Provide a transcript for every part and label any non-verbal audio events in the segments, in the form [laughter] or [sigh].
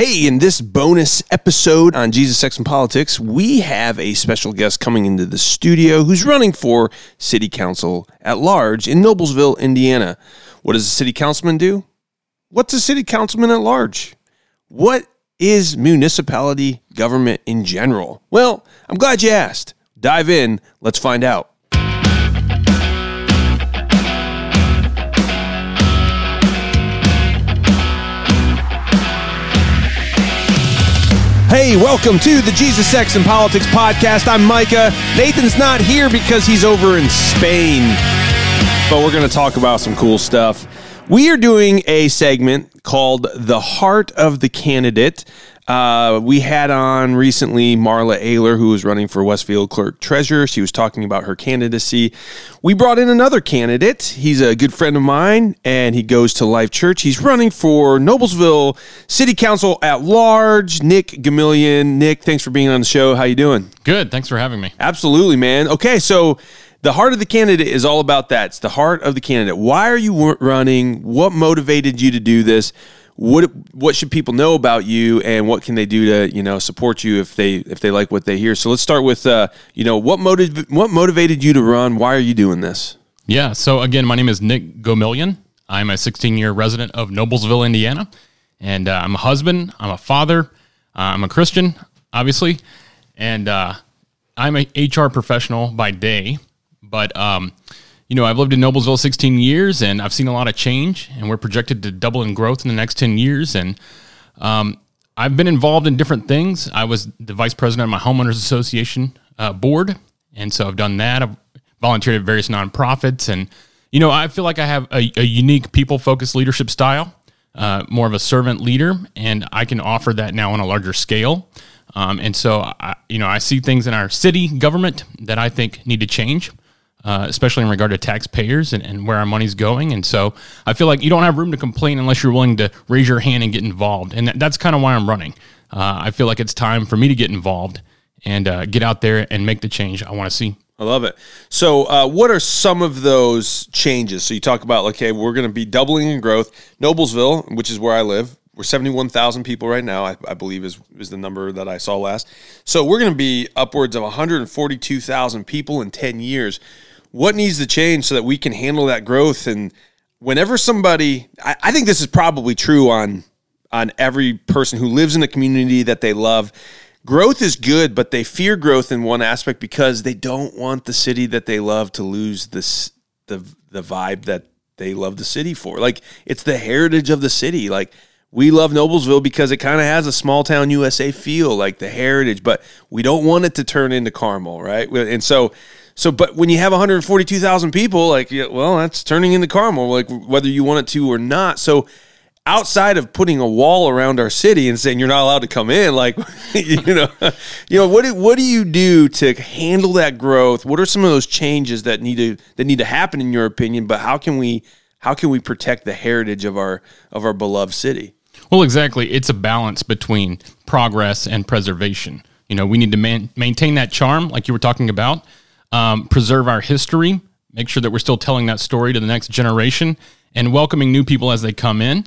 Hey, in this bonus episode on Jesus, Sex, and Politics, we have a special guest coming into the studio who's running for city council at large in Noblesville, Indiana. What does a city councilman do? What's a city councilman at large? What is municipality government in general? Well, I'm glad you asked. Dive in, let's find out. Hey, welcome to the Jesus, Sex, and Politics podcast. I'm Micah. Nathan's not here because he's over in Spain, but we're going to talk about some cool stuff. We are doing a segment called The Heart of the Candidate. Uh, we had on recently Marla Ayler, who was running for Westfield Clerk Treasurer. She was talking about her candidacy. We brought in another candidate. He's a good friend of mine, and he goes to Life Church. He's running for Noblesville City Council at large. Nick Gomillion. Nick, thanks for being on the show. How you doing? Good. Thanks for having me. Absolutely, man. Okay, so the heart of the candidate is all about that. It's the heart of the candidate. Why are you running? What motivated you to do this? What what should people know about you and what can they do to you know support you if they if they like what they hear? So let's start with uh, you know what motiv- what motivated you to run? Why are you doing this? Yeah so again my name is nick gomillion. I'm a 16 year resident of noblesville indiana and uh, i'm a husband i'm a father uh, i'm a christian obviously and uh, i'm a hr professional by day but um, you know, I've lived in Noblesville 16 years and I've seen a lot of change, and we're projected to double in growth in the next 10 years. And um, I've been involved in different things. I was the vice president of my homeowners association uh, board, and so I've done that. I've volunteered at various nonprofits, and you know, I feel like I have a, a unique people focused leadership style, uh, more of a servant leader, and I can offer that now on a larger scale. Um, and so, I, you know, I see things in our city government that I think need to change uh, especially in regard to taxpayers and, and where our money's going. And so I feel like you don't have room to complain unless you're willing to raise your hand and get involved. And that, that's kind of why I'm running. Uh, I feel like it's time for me to get involved and uh, get out there and make the change I want to see. I love it. So, uh, what are some of those changes? So, you talk about, okay, we're going to be doubling in growth. Noblesville, which is where I live, we're 71,000 people right now, I, I, believe is, is the number that I saw last. So, we're going to be upwards of 142,000 people in 10 years what needs to change so that we can handle that growth? And whenever somebody I, I, think this is probably true on on every person who lives in a community that they love. Growth is good but they fear growth in one aspect because they don't want the city that they love to lose this the the vibe that they love the city for. Like it's the heritage of the city. Like we love Noblesville because it kind of has a small town USA feel, like the heritage, but we don't want it to turn into Carmel, right? And so so, but when you have 142,000 people, like, well, that's turning into Carmel, like whether you want it to or not. So, outside of putting a wall around our city and saying you're not allowed to come in, like, [laughs] you know, you know, what do, what do you do to handle that growth? What are some of those changes that need to that need to happen in your opinion? But how can we how can we protect the heritage of our of our beloved city? Well, exactly. It's a balance between progress and preservation. You know, we need to man- maintain that charm, like you were talking about um, preserve our history, make sure that we're still telling that story to the next generation, and welcoming new people as they come in.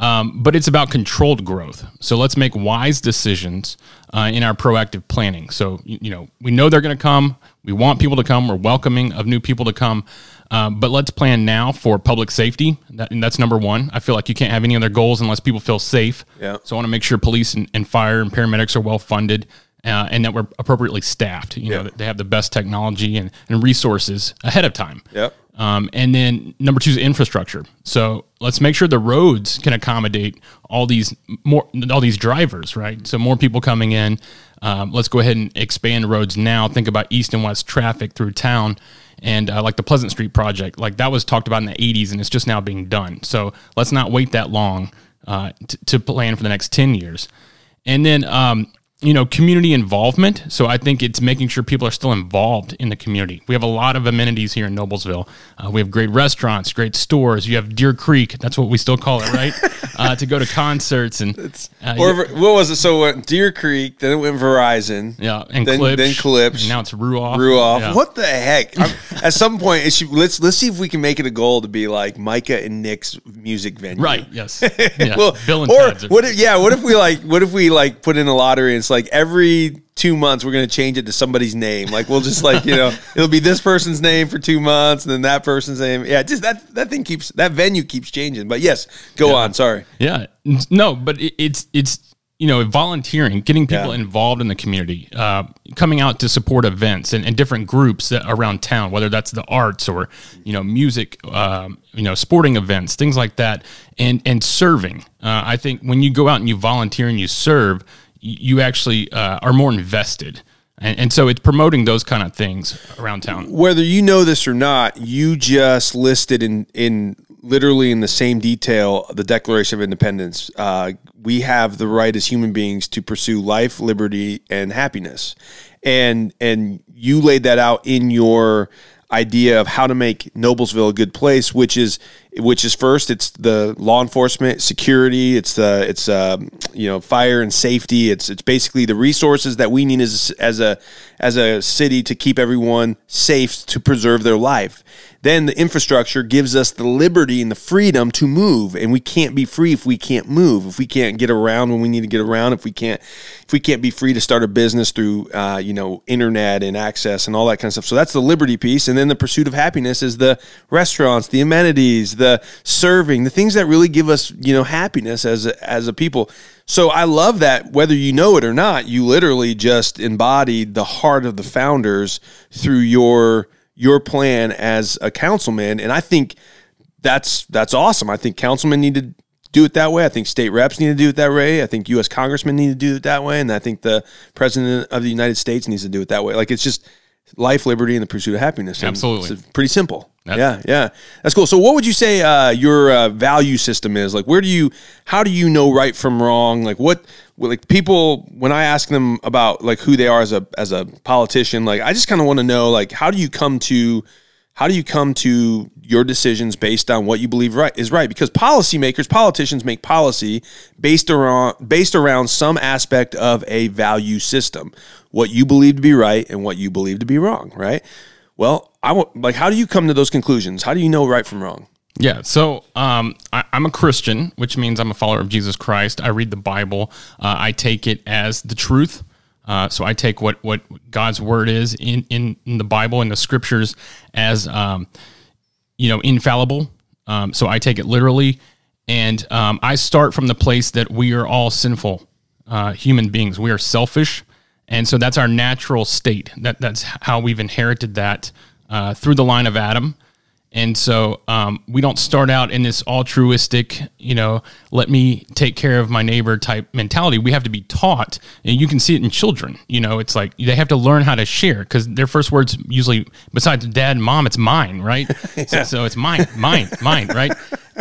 Um, but it's about controlled growth. So let's make wise decisions uh, in our proactive planning. So, you, you know, we know they're going to come. We want people to come. We're welcoming of new people to come. Um, but let's plan now for public safety. That, that's number one. I feel like you can't have any other goals unless people feel safe. Yeah. So I want to make sure police and, and fire and paramedics are well funded uh, and that we're appropriately staffed. You know, that they have the best technology and, and resources ahead of time. Yep. Um, and then number two is infrastructure. So let's make sure the roads can accommodate all these more all these drivers, right? So more people coming in. Um, let's go ahead and expand roads now. Think about east and west traffic through town, and uh, like the Pleasant Street project, like that was talked about in the '80s, and it's just now being done. So let's not wait that long uh, to, to plan for the next ten years. And then um, you know, community involvement. So I think it's making sure people are still involved in the community. We have a lot of amenities here in Noblesville. Uh, we have great restaurants, great stores. You have Deer Creek. That's what we still call it, right? [laughs] uh, to go to concerts and uh, or what was it? So went Deer Creek, then it went Verizon. Yeah, and then, Klipsch, then. And now it's Ruoff. Ruoff. Yeah. What the heck? [laughs] At some point, it should, let's let's see if we can make it a goal to be like Micah and Nick's music venue. Right. Yes. [laughs] Yeah. well, Bill and or what? If, yeah, what if we like? What if we like put in a lottery? and It's like every two months we're going to change it to somebody's name. Like we'll just like you know [laughs] it'll be this person's name for two months and then that person's name. Yeah, just that that thing keeps that venue keeps changing. But yes, go on. Sorry. Yeah. No, but it, it's it's you know volunteering, getting people Yeah. involved in the community, uh, coming out to support events and, and different groups that, around town, whether that's the arts or you know music, um, you know sporting events, things like that, and and serving. Uh, I think when you go out and you volunteer and you serve, you actually uh, are more invested. And, and so it's promoting those kind of things around town. whether you know this or not, you just listed in in literally in the same detail the Declaration of Independence. Uh, we have the right as human beings to pursue life, liberty, and happiness, and and you laid that out in your idea of how to make Noblesville a good place, which is which is first it's the law enforcement, security, it's the it's um, you know fire and safety. It's it's basically the resources that we need as as a as a city to keep everyone safe to preserve their life. Then the infrastructure gives us the liberty and the freedom to move, and we can't be free if we can't move. If we can't get around when we need to get around, if we can't if we can't be free to start a business through uh, you know internet and access and all that kind of stuff. So that's the liberty piece, and then the pursuit of happiness is the restaurants, the amenities, the serving, the things that really give us you know happiness as a, as a people. So I love that whether you know it or not, you literally just embodied the heart of the founders through your your plan as a councilman, and I think that's that's awesome. I think councilmen need to do it that way. I think state reps need to do it that way. I think U.S. congressmen need to do it that way, and I think the president of the United States needs to do it that way. Like it's just life, liberty, and the pursuit of happiness. And Absolutely. it's pretty simple. Yeah, yeah, that's cool. So, what would you say uh, your uh, value system is? Like, where do you, how do you know right from wrong? Like, what, like people when I ask them about like who they are as a as a politician, like I just kind of want to know like how do you come to how do you come to your decisions based on what you believe right is right? Because policymakers, politicians make policy based around based around some aspect of a value system, what you believe to be right and what you believe to be wrong, right? Well, I want like how do you come to those conclusions? How do you know right from wrong? Yeah, so um, I, I'm a Christian, which means I'm a follower of Jesus Christ. I read the Bible. Uh, I take it as the truth. Uh, so I take what what God's word is in, in, in the Bible and the scriptures as um, you know infallible. Um, so I take it literally, and um, I start from the place that we are all sinful uh, human beings. We are selfish, and so that's our natural state. That that's how we've inherited that uh, through the line of Adam. And so um, we don't start out in this altruistic, you know, let me take care of my neighbor type mentality. We have to be taught, and you can see it in children. You know, it's like they have to learn how to share because their first words usually, besides dad and mom, it's mine, right? [laughs] so, so it's mine, mine, mine, right?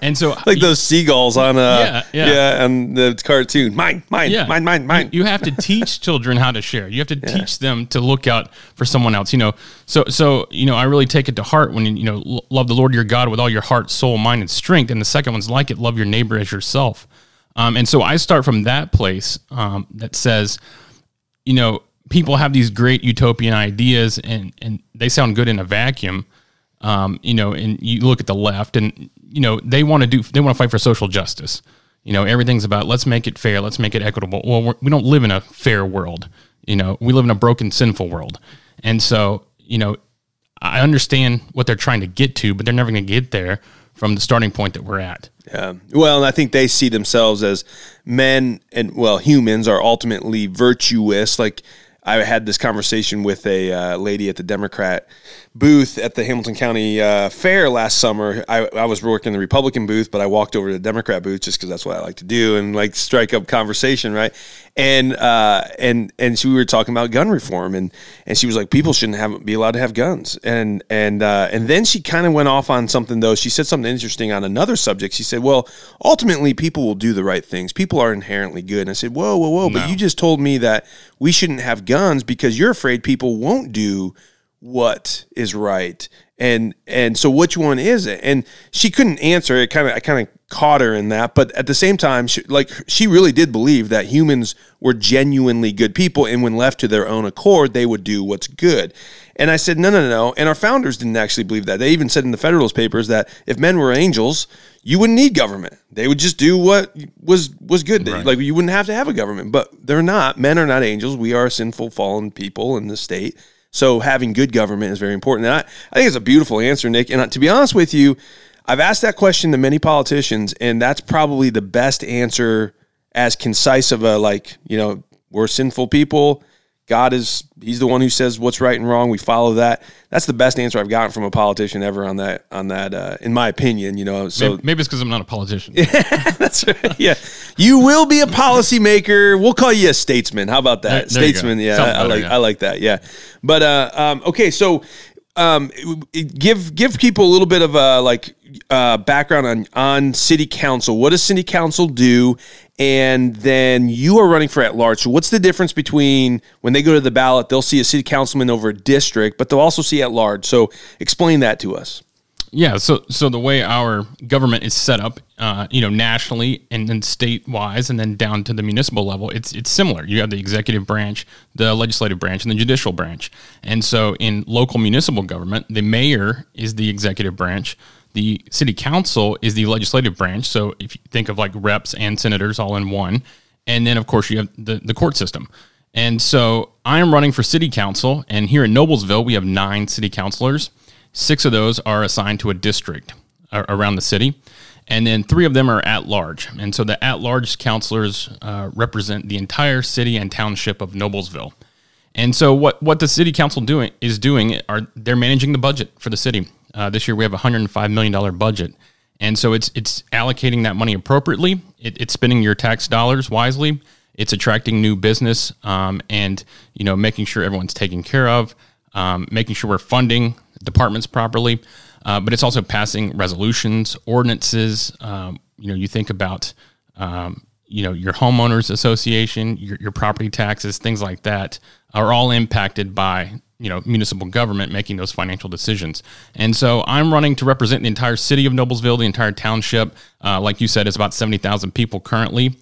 And so Like those seagulls on uh Yeah, yeah. yeah, and the cartoon. Mine, mine, yeah. mine, mine, mine. You, you have to [laughs] teach children how to share. You have to teach them to look out for someone else. You know, so so you know, I really take it to heart when you know, love the Lord your God with all your heart, soul, mind, and strength. And the second one's like it, love your neighbor as yourself. Um, and so I start from that place um, that says, you know, people have these great utopian ideas, and and they sound good in a vacuum. Um, you know, and you look at the left, and you know they want to do they want to fight for social justice. You know, everything's about let's make it fair, let's make it equitable. Well, we're, we don't live in a fair world. You know, we live in a broken, sinful world, and so you know, I understand what they're trying to get to, but they're never going to get there from the starting point that we're at. Yeah. Well, I think they see themselves as men and well, humans are ultimately virtuous. Like I had this conversation with a uh, lady at the Democrat booth at the Hamilton County uh, Fair last summer. I, I was working the Republican booth, but I walked over to the Democrat booth just because that's what I like to do and like strike up conversation, right? and uh, and and she, we were talking about gun reform, and and she was like, people shouldn't have be allowed to have guns, and and uh, and then she kind of went off on something though. She said something interesting on another subject. She said, well, ultimately, people will do the right things. People are inherently good. And I said, whoa, whoa, whoa, but you just told me that we shouldn't have guns because you're afraid people won't do what is right. And and so which one is it? And she couldn't answer it. Kind of i kind of caught her in that. But at the same time she, like she really did believe that humans were genuinely good people. And when left to their own accord they would do what's good and i said no no no no. And our founders didn't actually believe that. They even said in the federalist papers that if men were angels you wouldn't need government. They would just do what was was good. Like you wouldn't have to have a government. But they're not. Men are not angels. We are sinful fallen people in the state. So having good government is very important. And I, I think it's a beautiful answer, Nick. And to be honest with you, I've asked that question to many politicians, and that's probably the best answer as concise of a like, you know, we're sinful people. God is he's the one who says what's right and wrong. We follow that. That's the best answer I've gotten from a politician ever on that on that uh, in my opinion, you know. So Maybe, maybe it's because I'm not a politician. [laughs] that's right. Yeah. You will be a policymaker. We'll call you a statesman. How about that? There- there statesman. Yeah. Something I, I better, like yeah. I like that. Yeah. But uh um okay, so um give give people a little bit of a like uh background on on city council. What does city council do? And then you are running for at large. So what's the difference between when they go to the ballot, they'll see a city councilman over a district, but they'll also see at large. So explain that to us. Yeah, so so the way our government is set up, uh, you know, nationally and then state wise, and then down to the municipal level, it's it's similar. You have the executive branch, the legislative branch, and the judicial branch. And so in local municipal government, the mayor is the executive branch. The city council is the legislative branch. So if you think of like reps and senators all in one, and then of course you have the the court system. And so I'm running for city council, and here in Noblesville we have nine city councilors. Six of those are assigned to a district around the city, and then three of them are at large. And so the at large councilors uh, represent the entire city and township of Noblesville. And so what what the city council doing is doing are they're managing the budget for the city. Uh, this year we have a hundred and five million dollar budget, and so it's it's allocating that money appropriately. It, it's spending your tax dollars wisely. It's attracting new business, um, and you know making sure everyone's taken care of, um, making sure we're funding departments properly. Uh, but it's also passing resolutions, ordinances. Um, you know, you think about um, you know your homeowners association, your, your property taxes, things like that are all impacted by you know municipal government making those financial decisions. And so I'm running to represent the entire city of Noblesville, the entire township. Uh, like you said, it's about seventy thousand people currently.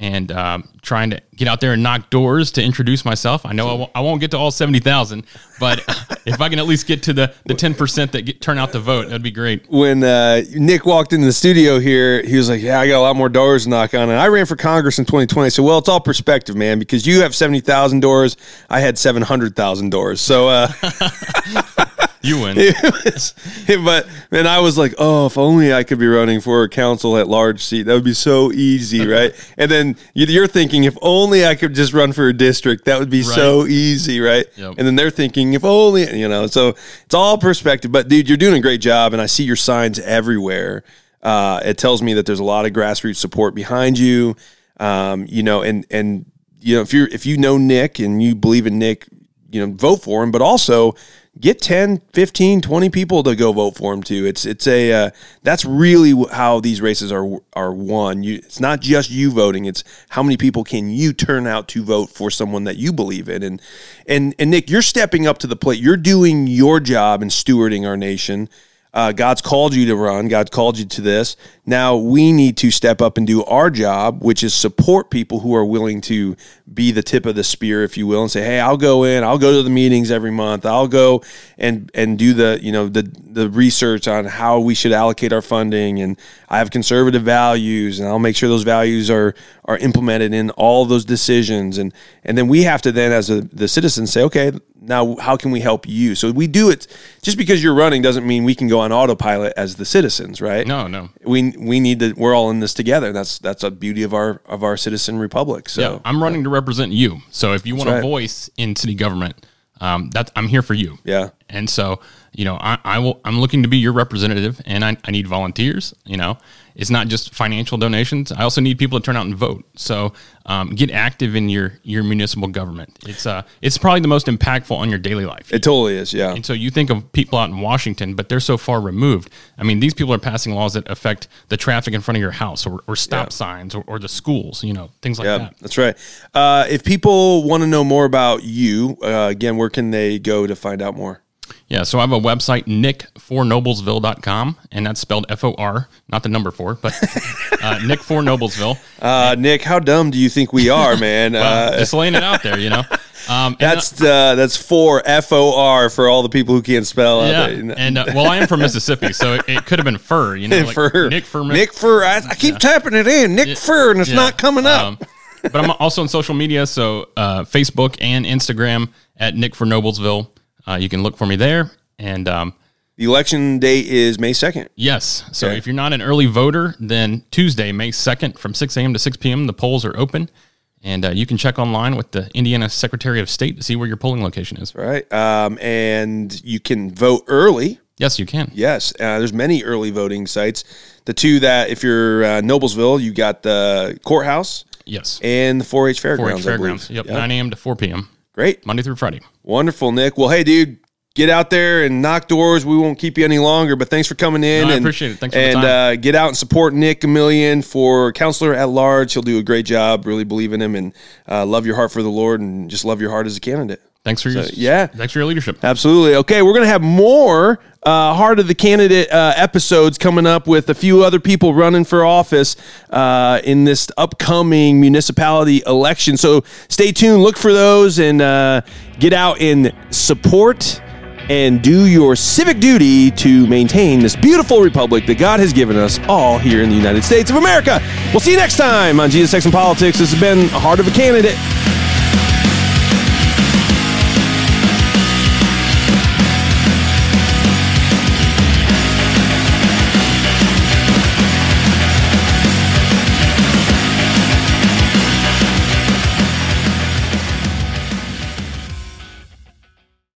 And um, trying to get out there and knock doors to introduce myself. I know I won't, I won't get to all seventy thousand, but [laughs] if I can at least get to the the ten percent that get, turn out to vote, that'd be great. when uh, Nick walked into the studio here, he was like, "Yeah, I got a lot more doors to knock on." And I ran for Congress in 2020. I said, "Well, it's all perspective, man, because you have 70,000 doors. I had 700,000 doors." So, uh, [laughs] You win. it was, [laughs] but then I was like, "Oh, if only I could be running for a council at large seat. That would be so easy, [laughs] right?" and then you- you're thinking, "If only I could just run for a district, that would be so easy, right?" Yep. And then they're thinking, "If only," you know. So it's all perspective. But dude, you're doing a great job, and I see your signs everywhere. Uh, it tells me that there's a lot of grassroots support behind you. Um, you know, and and you know if you're if you know Nick and you believe in Nick, you know, vote for him. But also get 10, 15, 20 people to go vote for him too. It's it's a uh, that's really how these races are are won. You, it's not just you voting; it's how many people can you turn out to vote for someone that you believe in. And and and Nick, you're stepping up to the plate. You're doing your job in stewarding our nation. Uh, God's called you to run. God's called you to this. Now we need to step up and do our job, which is support people who are willing to be the tip of the spear, if you will, and say, "Hey, I'll go in. I'll go to the meetings every month. I'll go and and do the you know the the research on how we should allocate our funding. And I have conservative values, and I'll make sure those values are are implemented in all those decisions. And and then we have to then, as a, the citizens, say, okay, now how can we help you? So we do it. Just because you're running doesn't mean we can go on autopilot as the citizens, right? No, no. we we need to. We're all in this together. That's that's a beauty of our of our citizen republic. So Yeah, I'm running to represent you. So if you want right. a voice in city government, um, that I'm here for you. yeah. And so, you know, I, I will, I'm looking to be your representative and I, I need volunteers, you know, it's not just financial donations. I also need people to turn out and vote. So um, get active in your your municipal government. It's uh it's probably the most impactful on your daily life. It totally is, yeah. And so you think of people out in Washington, but they're so far removed. I mean, these people are passing laws that affect the traffic in front of your house or, or stop Yeah. signs or, or the schools, you know, things like Yeah, that. that's right. Uh, if people want to know more about you, uh, again, where can they go to find out more? Yeah, so I have a website, nick4noblesville.com, and that's spelled F O R, not the number four, but [laughs] uh, Nick for Noblesville. Uh, Nick, how dumb do you think we are, [laughs] man? Well, uh, just laying it out there, you know. Um, and, that's uh, that's four F O R for all the people who can't spell. yeah, and uh, well, I am from Mississippi, so it, it could have been fur, you know, [laughs] like Fur. Nick for Nick Fur. I, I keep typing it in. Nick Fur, and it's Yeah. not coming up. Um, but I'm also on social media, so uh, Facebook and Instagram at Nick for Noblesville. Uh, you can look for me there. And um, the election date is May second. yes, so Okay. if you're not an early voter, then Tuesday, May 2nd, from 6 a.m. to 6 p.m., the polls are open. And uh, you can check online with the Indiana Secretary of State to see where your polling location is. Right, um, and you can vote early. Yes, you can. Yes, uh, there's many early voting sites. The two that, if you're uh, Noblesville, you got the courthouse Yes. and the 4-H 4-H fairgrounds. I believe. Fairgrounds. Yep, 9 a.m. to 4 p.m. Great, Monday through Friday. wonderful, Nick. Well, hey, dude, get out there and knock doors. We won't keep you any longer, but thanks for coming in. No, I and, appreciate it. Thanks for the and time. Uh, get out and support Nick Gomillion for counselor at large. He'll do a great job. Really believe in him and uh, love your heart for the Lord and just love your heart as a candidate. Thanks for your yeah. Thanks for your leadership. Absolutely. Okay, we're going to have more uh, Heart of the Candidate uh, episodes coming up with a few other people running for office uh, in this upcoming municipality election. So stay tuned, look for those, and uh, get out and support and do your civic duty to maintain this beautiful republic that God has given us all here in the United States of America. We'll see you next time on Jesus, Sex, and Politics. This has been Heart of a Candidate.